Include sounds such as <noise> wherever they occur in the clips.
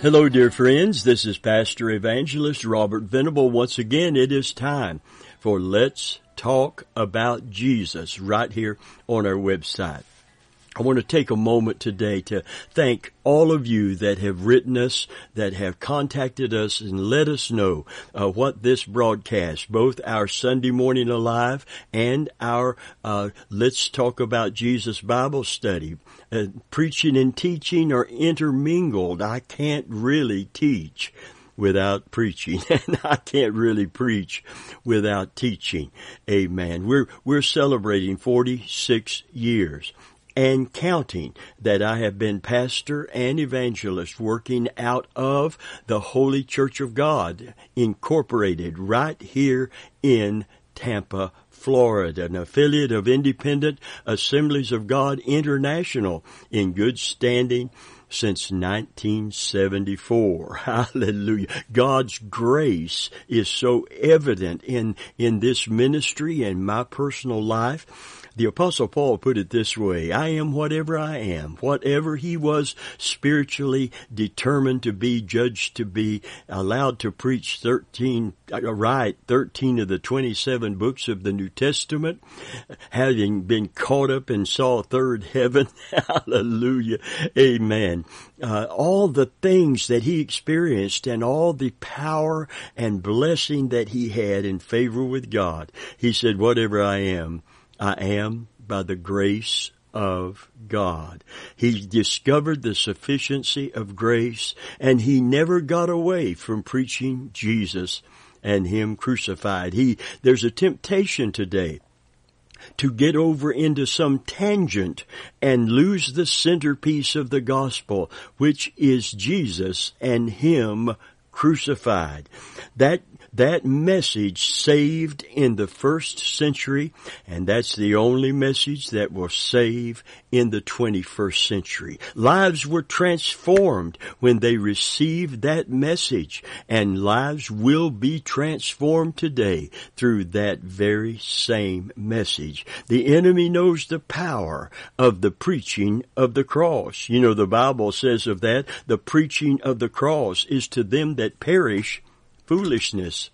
Hello, dear friends. This is Pastor Evangelist Robert Venable. Once again, it is time for Let's Talk About Jesus right here on our website. I want to take a moment today to thank all of you that have written us, that have contacted us and let us know uh, what this broadcast, both our Sunday morning alive and our uh, Let's Talk About Jesus Bible study, uh, preaching and teaching are intermingled. I can't really teach without preaching <laughs> and I can't really preach without teaching. Amen. We're, we're celebrating 46 years and counting that I have been pastor and evangelist working out of the Holy Church of God incorporated right here in Tampa, Florida, an affiliate of Independent Assemblies of God International in good standing since 1974. <laughs> Hallelujah. God's grace is so evident in, in this ministry and my personal life the apostle Paul put it this way, I am whatever I am, whatever he was spiritually determined to be, judged to be, allowed to preach 13, uh, write 13 of the 27 books of the New Testament, having been caught up and saw third heaven. <laughs> Hallelujah. Amen. Uh, all the things that he experienced and all the power and blessing that he had in favor with God. He said, whatever I am, I am by the grace of God. He discovered the sufficiency of grace and he never got away from preaching Jesus and Him crucified. He, there's a temptation today to get over into some tangent and lose the centerpiece of the gospel, which is Jesus and Him crucified. That that message saved in the first century, and that's the only message that will save in the 21st century. Lives were transformed when they received that message, and lives will be transformed today through that very same message. The enemy knows the power of the preaching of the cross. You know, the Bible says of that, the preaching of the cross is to them that perish foolishness,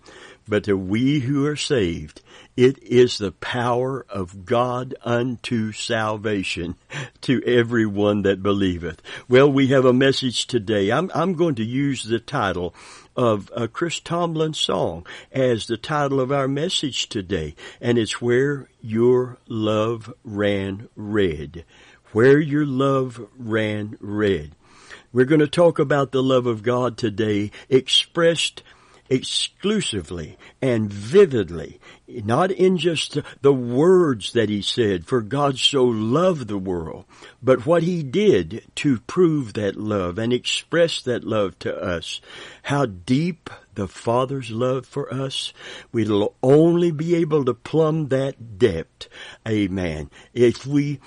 but to we who are saved, it is the power of God unto salvation to everyone that believeth. Well, we have a message today. I'm, I'm going to use the title of a Chris Tomlin song as the title of our message today, and it's Where Your Love Ran Red. Where Your Love Ran Red. We're going to talk about the love of God today expressed exclusively and vividly, not in just the words that he said, for God so loved the world, but what he did to prove that love and express that love to us. How deep the Father's love for us, we'll only be able to plumb that depth. Amen. If we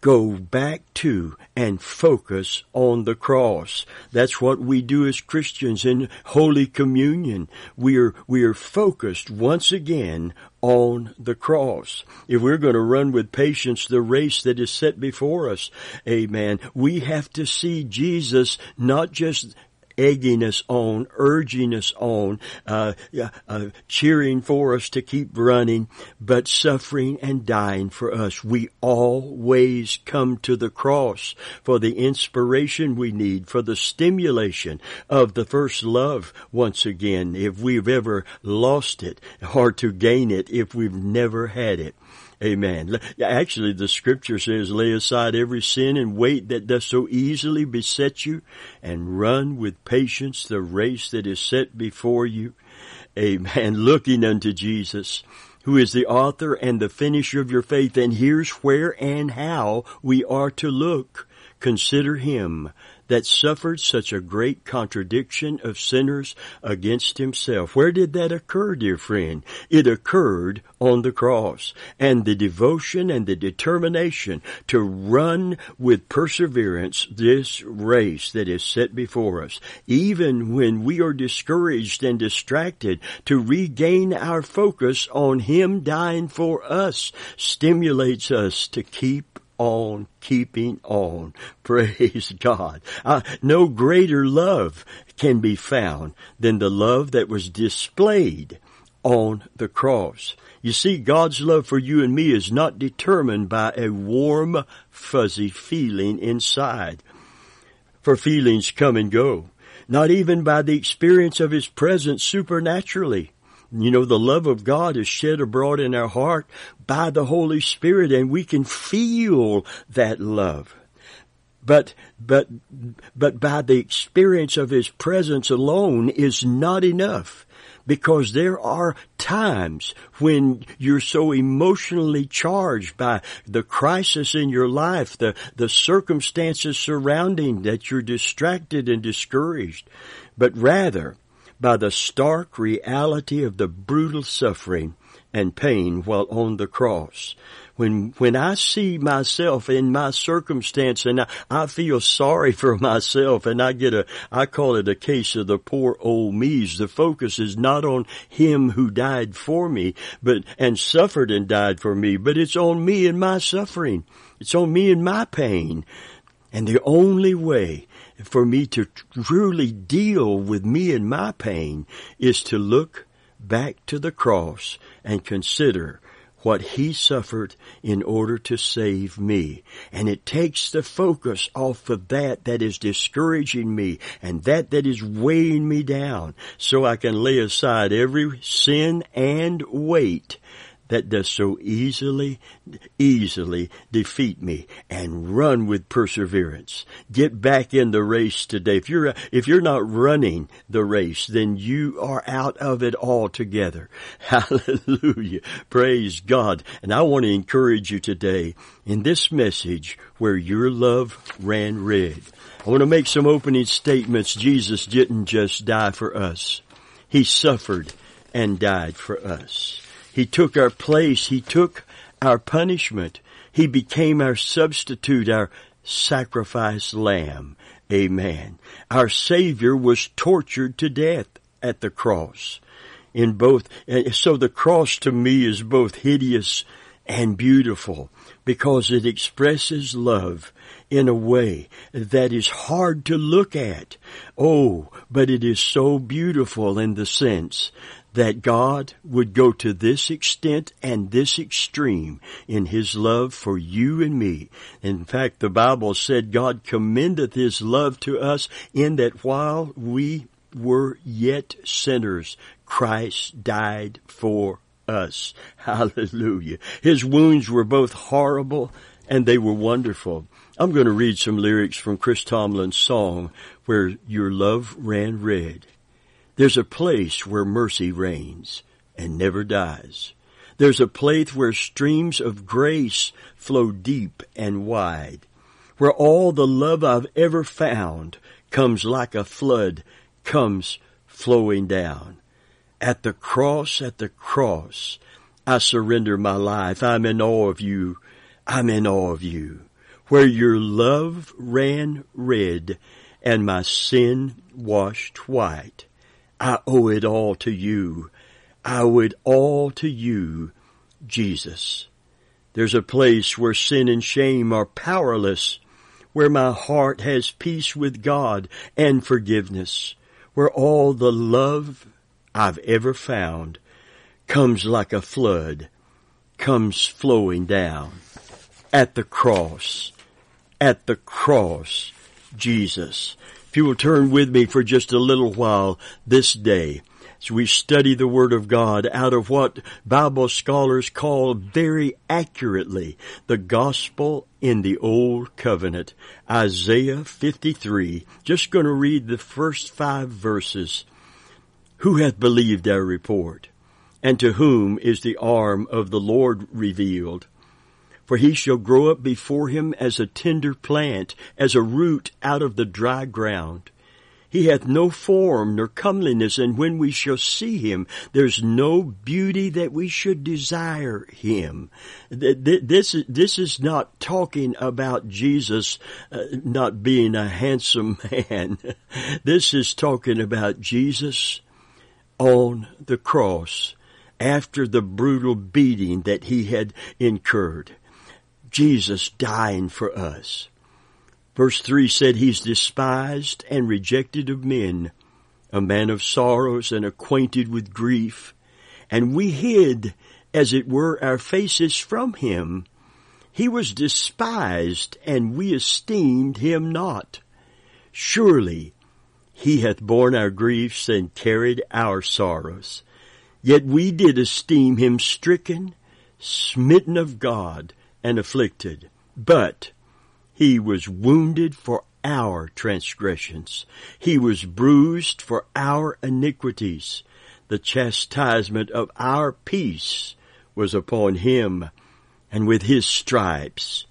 go back to and focus on the cross. That's what we do as Christians in Holy Communion. We are, we are focused once again on the cross. If we're going to run with patience the race that is set before us, amen, we have to see Jesus not just egging us on, urging us on, uh, uh, cheering for us to keep running, but suffering and dying for us. We always come to the cross for the inspiration we need, for the stimulation of the first love once again, if we've ever lost it, or to gain it if we've never had it. Amen. Actually, the scripture says, lay aside every sin and weight that does so easily beset you and run with patience the race that is set before you. Amen. <laughs> Looking unto Jesus, who is the author and the finisher of your faith. And here's where and how we are to look. Consider him that suffered such a great contradiction of sinners against himself. Where did that occur, dear friend? It occurred on the cross. And the devotion and the determination to run with perseverance this race that is set before us, even when we are discouraged and distracted, to regain our focus on Him dying for us, stimulates us to keep on keeping on. <laughs> Praise God. Uh, no greater love can be found than the love that was displayed on the cross. You see, God's love for you and me is not determined by a warm, fuzzy feeling inside. For feelings come and go. Not even by the experience of His presence supernaturally. You know, the love of God is shed abroad in our heart by the Holy Spirit and we can feel that love. But, but, but by the experience of His presence alone is not enough because there are times when you're so emotionally charged by the crisis in your life, the, the circumstances surrounding that you're distracted and discouraged, but rather by the stark reality of the brutal suffering and pain while on the cross when when I see myself in my circumstance and I, I feel sorry <laughs> for myself and I get a I call it a case of the poor old me's. The focus is not on him who died for me, but and suffered and died for me, but it's on me and my suffering. It's on me and my pain. And the only way for me to truly deal with me and my pain is to look back to the cross and consider what he suffered in order to save me. And it takes the focus off of that that is discouraging me and that that is weighing me down so I can lay aside every sin and weight that does so easily, easily defeat me and run with perseverance. Get back in the race today. If you're, if you're not running the race, then you are out of it altogether. <laughs> Hallelujah. Praise God. And I want to encourage you today in this message where your love ran red. I want to make some opening statements. Jesus didn't just die for us. He suffered and died for us. He took our place. He took our punishment. He became our substitute, our sacrifice lamb. Amen. Our Savior was tortured to death at the cross. In both, so the cross to me is both hideous and beautiful because it expresses love in a way that is hard to look at. Oh, but it is so beautiful in the sense that God would go to this extent and this extreme in His love for you and me. In fact, the Bible said God commendeth His love to us in that while we were yet sinners, Christ died for us. <laughs> Hallelujah. His wounds were both horrible and they were wonderful. I'm going to read some lyrics from Chris Tomlin's song where your love ran red. There's a place where mercy reigns and never dies. There's a place where streams of grace flow deep and wide, where all the love I've ever found comes like a flood, comes flowing down. At the cross, at the cross, I surrender my life. I'm in awe of you. I'm in awe of you. Where your love ran red and my sin washed white. I owe it all to you. I owe it all to you, Jesus. There's a place where sin and shame are powerless, where my heart has peace with God and forgiveness, where all the love I've ever found comes like a flood, comes flowing down at the cross, at the cross, Jesus if you will turn with me for just a little while this day, as we study the Word of God out of what Bible scholars call very accurately the Gospel in the Old Covenant, Isaiah 53. Just going to read the first five verses. Who hath believed our report? And to whom is the arm of the Lord revealed? For he shall grow up before him as a tender plant, as a root out of the dry ground. He hath no form nor comeliness, and when we shall see him, there's no beauty that we should desire him. This, this is not talking about Jesus uh, not being a handsome <laughs> man. This is talking about Jesus on the cross after the brutal beating that he had incurred Jesus dying for us. Verse 3 said, He's despised and rejected of men, a man of sorrows and acquainted with grief. And we hid, as it were, our faces from him. He was despised, and we esteemed him not. Surely he hath borne our griefs and carried our sorrows. Yet we did esteem him stricken, smitten of God, and afflicted. But he was wounded for our transgressions. He was bruised for our iniquities. The chastisement of our peace was upon him, and with his stripes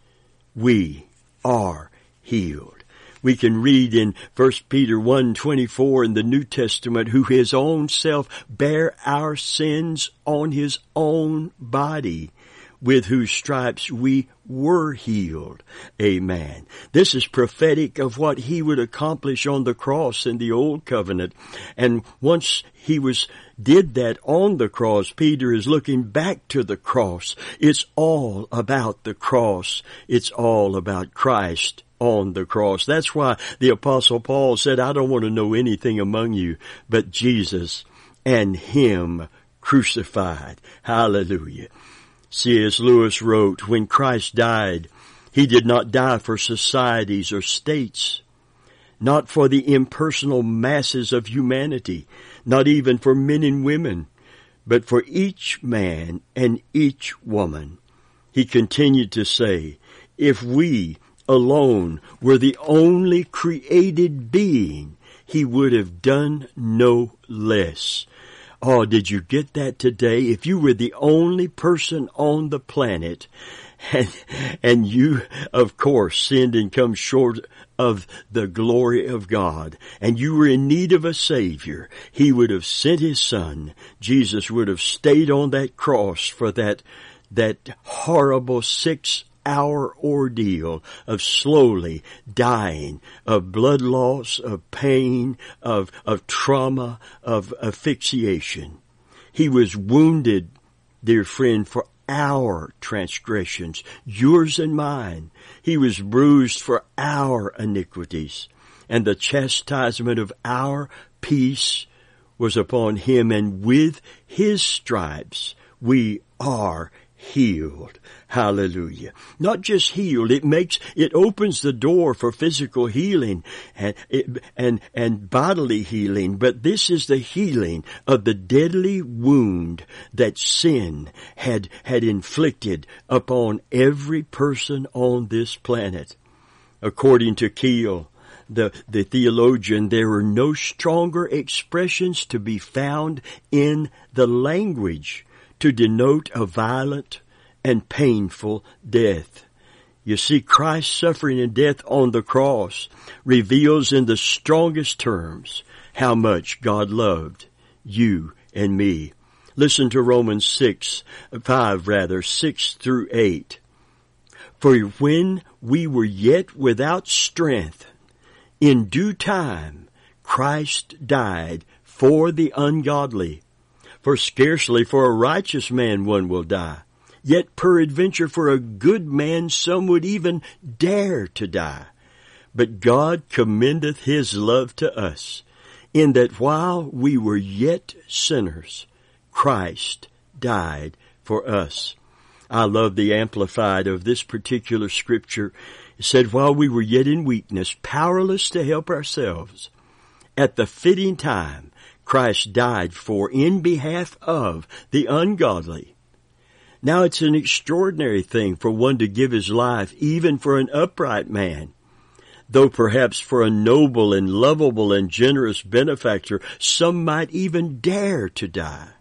we are healed. We can read in 1 Peter 1:24 in the New Testament who his own self bare our sins on his own body with whose stripes we were healed. Amen. This is prophetic of what he would accomplish on the cross in the old covenant. And once he was did that on the cross, Peter is looking back to the cross. It's all about the cross. It's all about Christ on the cross. That's why the apostle Paul said, I don't want to know anything among you but Jesus and Him crucified. Hallelujah. C.S. Lewis wrote, when Christ died, He did not die for societies or states, not for the impersonal masses of humanity, not even for men and women, but for each man and each woman. He continued to say, if we alone were the only created being, he would have done no less. Oh, did you get that today? If you were the only person on the planet and, and you, of course, sinned and come short of the glory of God, and you were in need of a Savior, He would have sent His Son. Jesus would have stayed on that cross for that, that horrible six hour ordeal of slowly dying, of blood loss, of pain, of, of trauma, of asphyxiation. He was wounded, dear friend, for our transgressions, yours and mine. He was bruised for our iniquities, and the chastisement of our peace was upon him, and with his stripes we are healed. Hallelujah. Not just healed, it makes, it opens the door for physical healing and, and, and bodily healing, but this is the healing of the deadly wound that sin had, had inflicted upon every person on this planet. According to Keil, the, the theologian, there are no stronger expressions to be found in the language to denote a violent and painful death. You see, Christ's suffering and death on the cross reveals in the strongest terms how much God loved you and me. Listen to Romans 6, 5 rather, 6 through 8. For when we were yet without strength, in due time Christ died for the ungodly. For scarcely for a righteous man one will die. Yet peradventure for a good man some would even dare to die. But God commendeth his love to us, in that while we were yet sinners, Christ died for us. I love the amplified of this particular scripture. It said, while we were yet in weakness, powerless to help ourselves, at the fitting time, Christ died for in behalf of the ungodly. Now it's an extraordinary thing for one to give his life even for an upright man. Though perhaps for a noble and lovable and generous benefactor, some might even dare to die.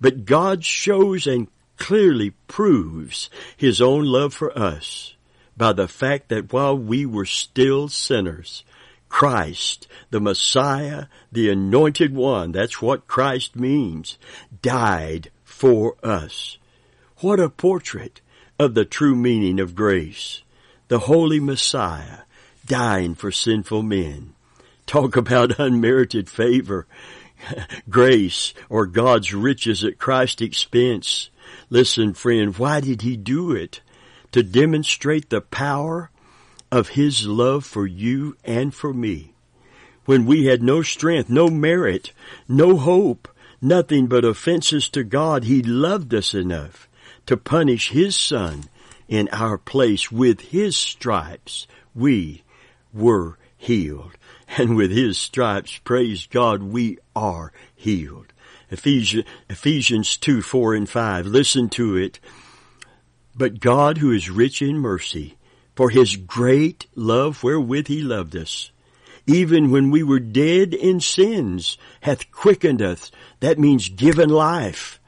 But God shows and clearly proves His own love for us by the fact that while we were still sinners, Christ, the Messiah, the anointed one, that's what Christ means, died for us. What a portrait of the true meaning of grace. The Holy Messiah dying for sinful men. Talk about <laughs> unmerited favor. <laughs> grace or God's riches at Christ's expense. Listen, friend, why did he do it? to demonstrate the power of His love for you and for me. When we had no strength, no merit, no hope, nothing but offenses to God, He loved us enough to punish His Son in our place with His stripes. We were healed. And with His stripes, praise God, we are healed. Ephesians, Ephesians 2, 4 and 5. Listen to it. But God who is rich in mercy, for His great love wherewith He loved us, even when we were dead in sins, hath quickened us. That means given life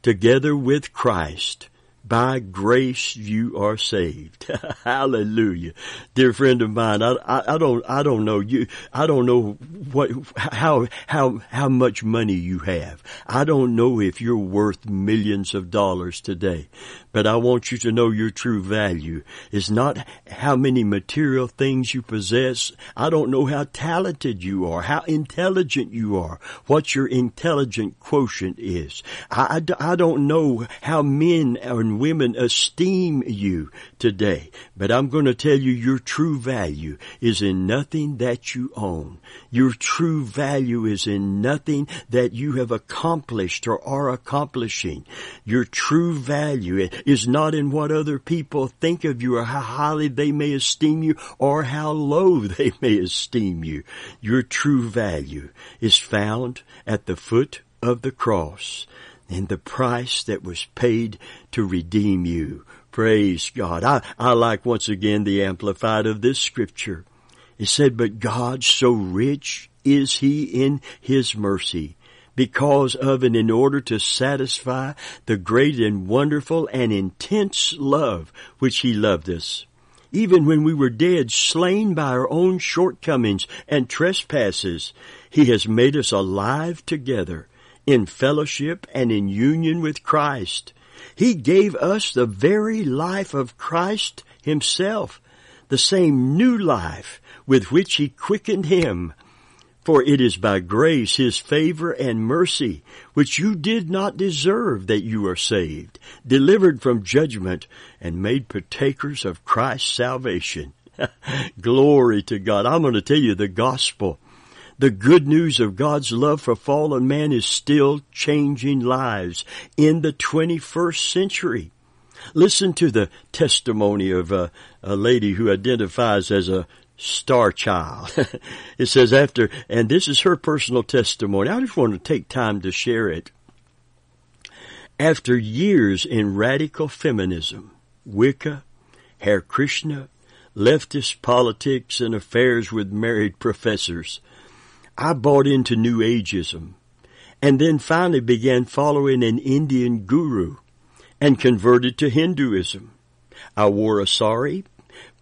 together with Christ. By grace you are saved. <laughs> Hallelujah. Dear friend of mine, I, I, I, don't, I don't know you, I don't know what, how, how, how much money you have. I don't know if you're worth millions of dollars today, but I want you to know your true value is not how many material things you possess. I don't know how talented you are, how intelligent you are, what your intelligent quotient is. I, I, I don't know how men and women esteem you today. But I'm going to tell you your true value is in nothing that you own. Your true value is in nothing that you have accomplished or are accomplishing. Your true value is not in what other people think of you or how highly they may esteem you or how low <laughs> they may esteem you. Your true value is found at the foot of the cross and the price that was paid to redeem you. Praise God. I, I like once again the amplified of this scripture. It said, but God so rich is he in his mercy because of and in order to satisfy the great and wonderful and intense love which he loved us. Even when we were dead, slain by our own shortcomings and trespasses, he has made us alive together in fellowship and in union with Christ. He gave us the very life of Christ himself, the same new life with which he quickened him. For it is by grace, his favor and mercy, which you did not deserve that you are saved, delivered from judgment, and made partakers of Christ's salvation. <laughs> Glory to God. I'm going to tell you the gospel the good news of God's love for fallen man is still changing lives in the 21st century. Listen to the testimony of a, a lady who identifies as a star child. <laughs> it says after, and this is her personal testimony. I just want to take time to share it. After years in radical feminism, Wicca, Hare Krishna, leftist politics and affairs with married professors, I bought into New Ageism and then finally began following an Indian guru and converted to Hinduism. I wore a sari,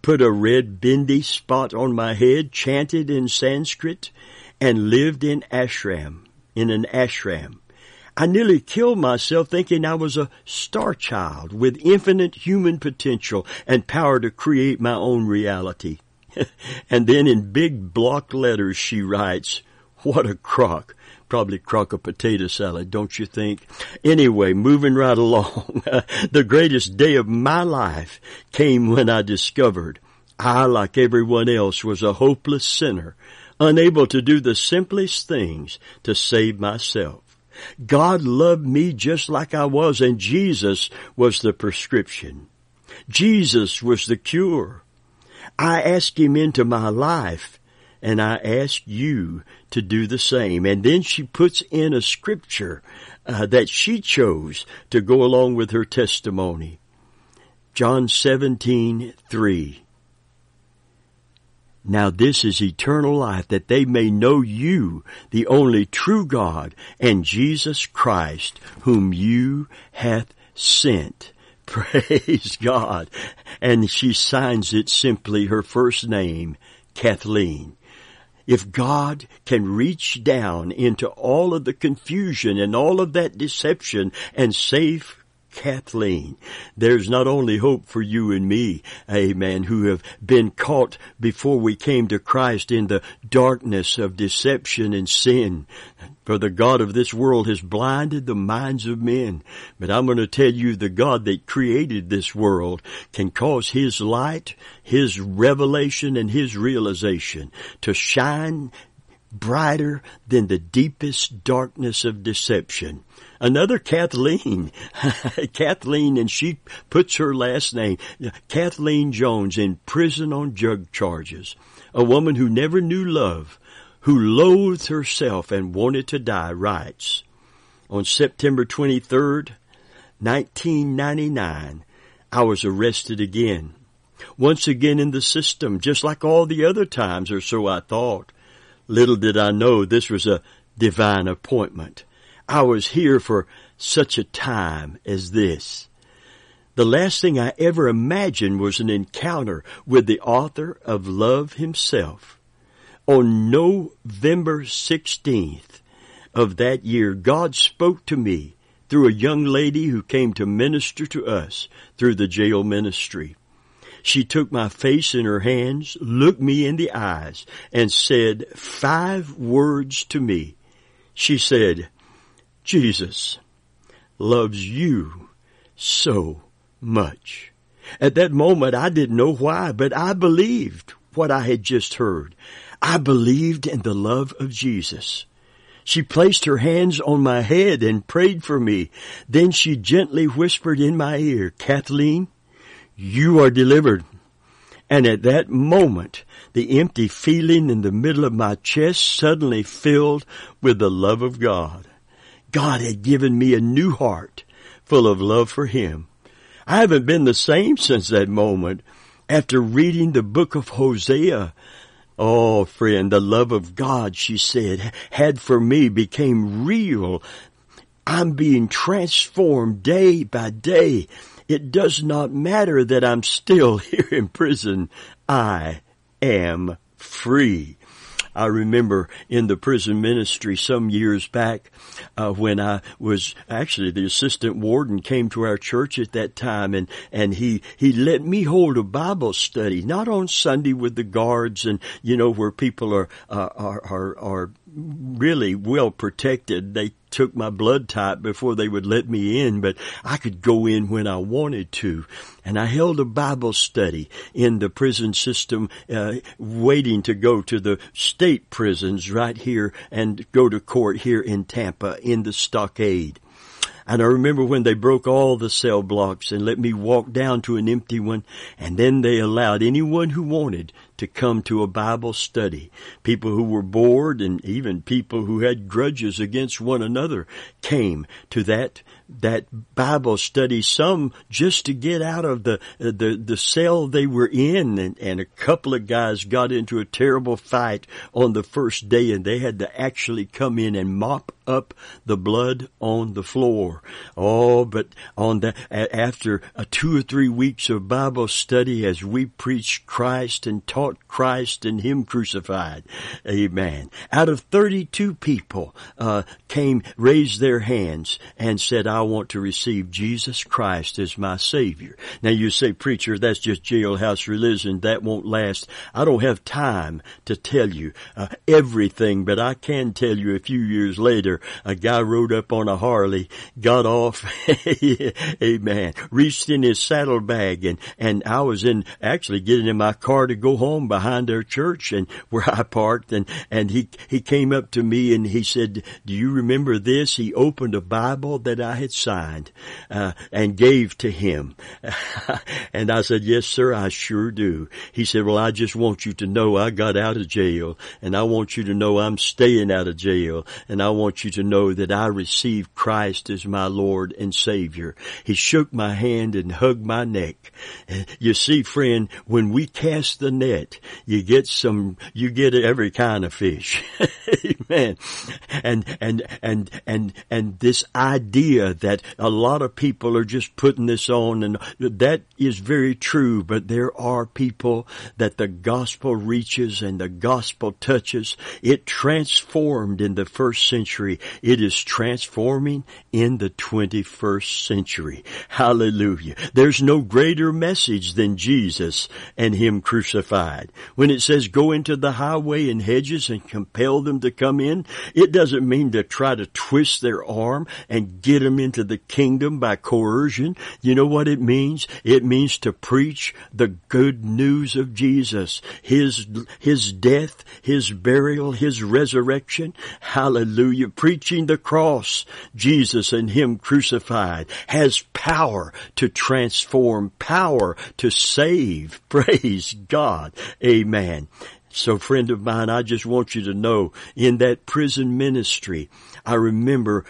put a red bindi spot on my head, chanted in Sanskrit, and lived in ashram, in an ashram. I nearly killed myself thinking I was a star child with infinite human potential and power to create my own reality. <laughs> and then in big block letters she writes, what a crock. Probably crock of potato salad, don't you think? Anyway, moving right along. <laughs> the greatest day of my life came when I discovered I, like everyone else, was a hopeless sinner, unable to do the simplest things to save myself. God loved me just like I was and Jesus was the prescription. Jesus was the cure. I asked Him into my life and I ask you to do the same. And then she puts in a scripture uh, that she chose to go along with her testimony. John 17, 3. Now this is eternal life, that they may know you, the only true God, and Jesus Christ, whom you hath sent. <laughs> Praise God. And she signs it simply her first name, Kathleen. If God can reach down into all of the confusion and all of that deception and save Kathleen. There's not only hope for you and me, amen, who have been caught before we came to Christ in the darkness of deception and sin. For the God of this world has blinded the minds of men. But I'm going to tell you the God that created this world can cause His light, His revelation, and His realization to shine brighter than the deepest darkness of deception. Another Kathleen, <laughs> Kathleen, and she puts her last name, Kathleen Jones, in prison on drug charges. A woman who never knew love, who loathed herself and wanted to die, writes, on September 23rd, 1999, I was arrested again. Once again in the system, just like all the other times, or so I thought. Little did I know this was a divine appointment. I was here for such a time as this. The last thing I ever imagined was an encounter with the author of love himself. On November 16th of that year, God spoke to me through a young lady who came to minister to us through the jail ministry. She took my face in her hands, looked me in the eyes, and said five words to me. She said, Jesus loves you so much. At that moment, I didn't know why, but I believed what I had just heard. I believed in the love of Jesus. She placed her hands on my head and prayed for me. Then she gently whispered in my ear, Kathleen, you are delivered. And at that moment, the empty feeling in the middle of my chest suddenly filled with the love of God. God had given me a new heart full of love for Him. I haven't been the same since that moment. After reading the book of Hosea, oh friend, the love of God, she said, had for me became real. I'm being transformed day by day. It does not matter that I'm still <laughs> here in prison. I am free. I remember in the prison ministry some years back uh, when I was actually the assistant warden came to our church at that time and and he he let me hold a Bible study not on Sunday with the guards and you know where people are uh, are are, are really well protected. They took my blood type before they would let me in, but I could go in when I wanted to. And I held a Bible study in the prison system, uh, waiting to go to the state prisons right here and go to court here in Tampa in the stockade. And I remember when they broke all the cell blocks and let me walk down to an empty one, and then they allowed anyone who wanted to come to a Bible study. People who were bored and even people who had grudges against one another came to that that Bible study, some just to get out of the, the, the cell they were in. And, and a couple of guys got into a terrible fight on the first day and they had to actually come in and mop up the blood on the floor. Oh, but on that, after a two or three weeks of Bible study as we preached Christ and taught Christ and Him crucified. Amen. Out of 32 people, uh, came, raised their hands and said, I want to receive Jesus Christ as my Savior. Now you say, preacher, that's just jailhouse religion. That won't last. I don't have time to tell you uh, everything, but I can tell you a few years later, a guy rode up on a Harley, got off, <laughs> amen, reached in his saddlebag and, and I was in, actually getting in my car to go home behind our church and <laughs> where I parked and, and he, he came up to me and he said, do you remember this? He opened a Bible that I had signed, uh, and gave to him. <laughs> and I said, yes, sir, I sure do. He said, well, I just want you to know I got out of jail and I want you to know I'm staying out of jail and I want you to know that I received Christ as my Lord and Savior. He shook my hand and hugged my neck. You see, friend, when we cast the net, you get some, you get every kind of fish. <laughs> Amen. And, and, and, and, and this idea that a lot of people are just putting this on and that is very true, but there are people that the gospel reaches and the gospel touches. It transformed in the first century. It is transforming in the 21st century. Hallelujah. There's no greater message than Jesus and Him crucified. When it says go into the highway and hedges and compel them to come in. It doesn't mean to try to twist their arm and get them into the kingdom by coercion. You know what it means? It means to preach the good news of Jesus, His, His death, His burial, His resurrection. Hallelujah. Preaching the cross, Jesus and Him crucified has power to transform, power to save. <laughs> Praise God. Amen. So friend of mine, I just want you to know in that prison ministry, I remember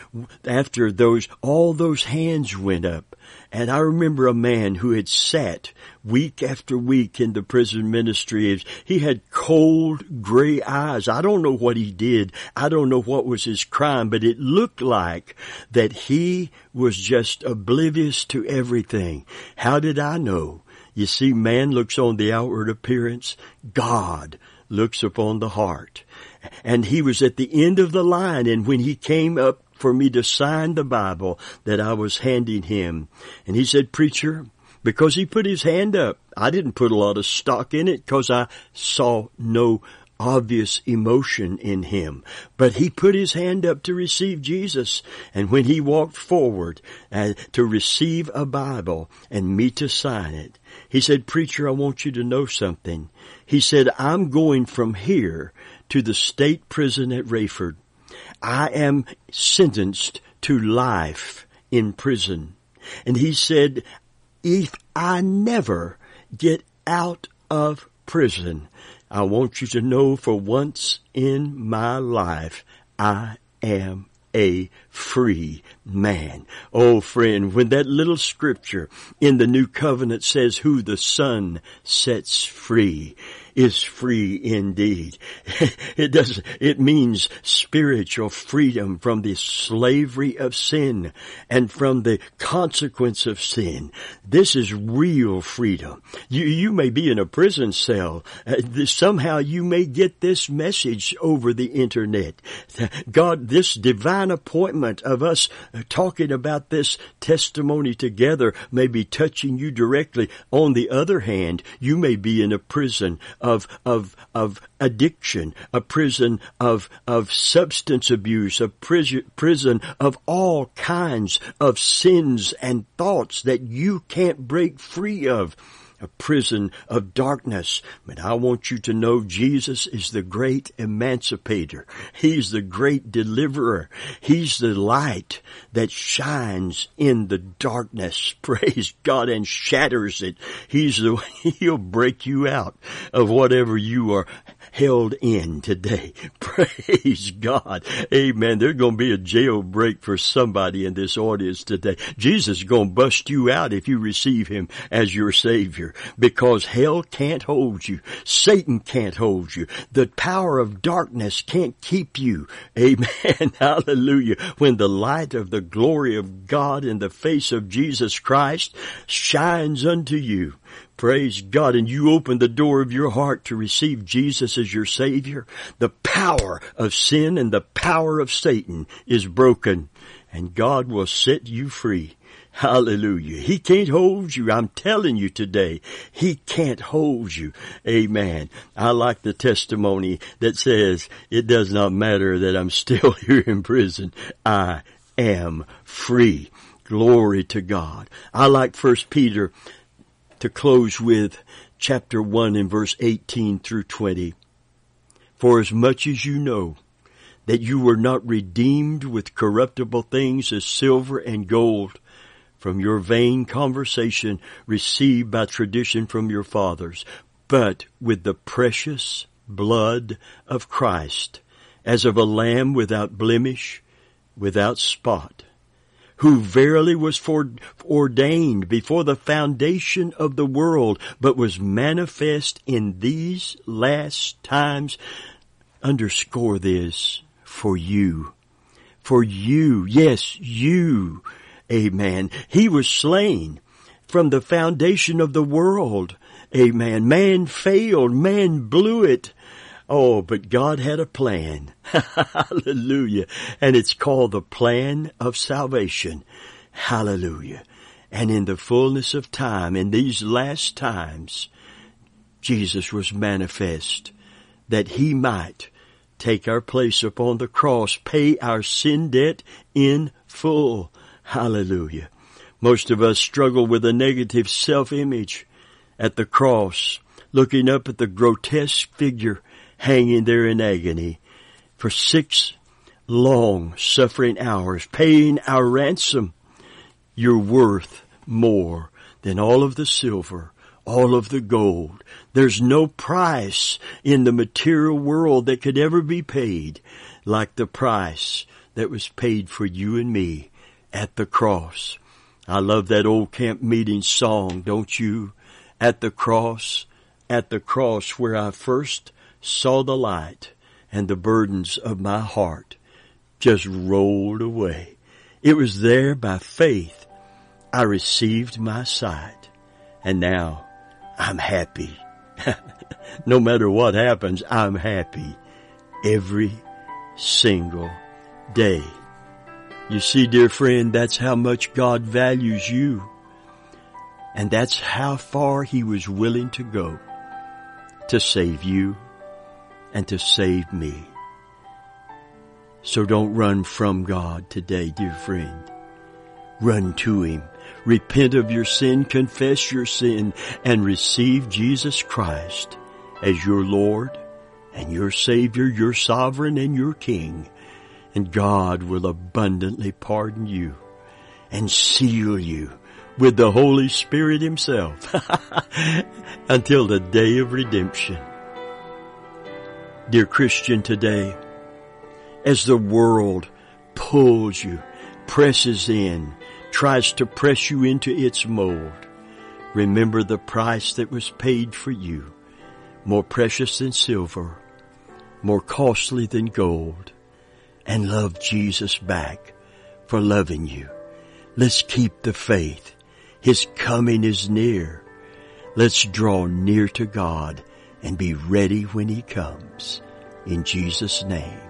after those, all those hands went up and I remember a man who had sat week after week in the prison ministry. He had cold gray eyes. I don't know what he did. I don't know what was his crime, but it looked like that he was just oblivious to everything. How did I know? You see, man looks on the outward appearance. God looks upon the heart. And he was at the end of the line and when he came up for me to sign the Bible that I was handing him, and he said, preacher, because he put his hand up, I didn't put a lot of stock in it because I saw no obvious emotion in him. But he put his hand up to receive Jesus. And when he walked forward uh, to receive a Bible and me to sign it, he said, preacher, I want you to know something. He said, I'm going from here to the state prison at Raiford. I am sentenced to life in prison. And he said, if I never get out of prison, I want you to know for once in my life, I am a free man. Oh friend, when that little scripture in the new covenant says who the son sets free, is free indeed. <laughs> it does, it means spiritual freedom from the slavery of sin and from the consequence of sin. This is real freedom. You, you may be in a prison cell. Uh, somehow you may get this message over the internet. <laughs> God, this divine appointment of us uh, talking about this testimony together may be touching you directly. On the other hand, you may be in a prison of, of, of addiction, a prison of, of substance abuse, a prison, prison of all kinds of sins and thoughts that you can't break free of a prison of darkness. But I want you to know Jesus is the great emancipator. He's the great deliverer. He's the light that shines in the darkness. <laughs> Praise God and shatters it. He's the, <laughs> he'll break you out of whatever you are held in today. <laughs> Praise God. Amen. There's going to be a jailbreak for somebody in this audience today. Jesus is going to bust you out if you receive him as your savior because hell can't hold you. Satan can't hold you. The power of darkness can't keep you. Amen. <laughs> Hallelujah. When the light of the glory of God in the face of Jesus Christ shines unto you, Praise God. And you open the door of your heart to receive Jesus as your Savior. The power of sin and the power of Satan is broken and God will set you free. Hallelujah. He can't hold you. I'm telling you today, He can't hold you. Amen. I like the testimony that says, it does not matter that I'm still <laughs> here in prison. I am free. Glory to God. I like First Peter to close with chapter 1 and verse 18 through 20. For as much as you know that you were not redeemed with corruptible things as silver and gold from your vain conversation received by tradition from your fathers, but with the precious blood of Christ, as of a lamb without blemish, without spot who verily was ordained before the foundation of the world, but was manifest in these last times. Underscore this for you. For you. Yes, you. Amen. He was slain from the foundation of the world. Amen. Man failed. Man blew it. Oh, but God had a plan. <laughs> Hallelujah. And it's called the plan of salvation. Hallelujah. And in the fullness of time, in these last times, Jesus was manifest that he might take our place upon the cross, pay our sin debt in full. Hallelujah. Most of us struggle with a negative self-image at the cross, looking up at the grotesque figure hanging there in agony for six long suffering hours, paying our ransom. You're worth more than all of the silver, all of the gold. There's no price in the material world that could ever be paid like the price that was paid for you and me at the cross. I love that old camp meeting song, don't you? At the cross, at the cross where I first saw the light and the burdens of my heart just rolled away. It was there by faith I received my sight and now I'm happy. <laughs> no matter what happens, I'm happy every single day. You see, dear friend, that's how much God values you. And that's how far He was willing to go to save you and to save me. So don't run from God today, dear friend. Run to Him. Repent of your sin, confess your sin, and receive Jesus Christ as your Lord and your Savior, your Sovereign and your King. And God will abundantly pardon you and seal you with the Holy Spirit Himself <laughs> until the day of redemption. Dear Christian today, as the world pulls you, presses in, tries to press you into its mold, remember the price that was paid for you, more precious than silver, more costly than gold, and love Jesus back for loving you. Let's keep the faith. His coming is near. Let's draw near to God and be ready when He comes. In Jesus' name.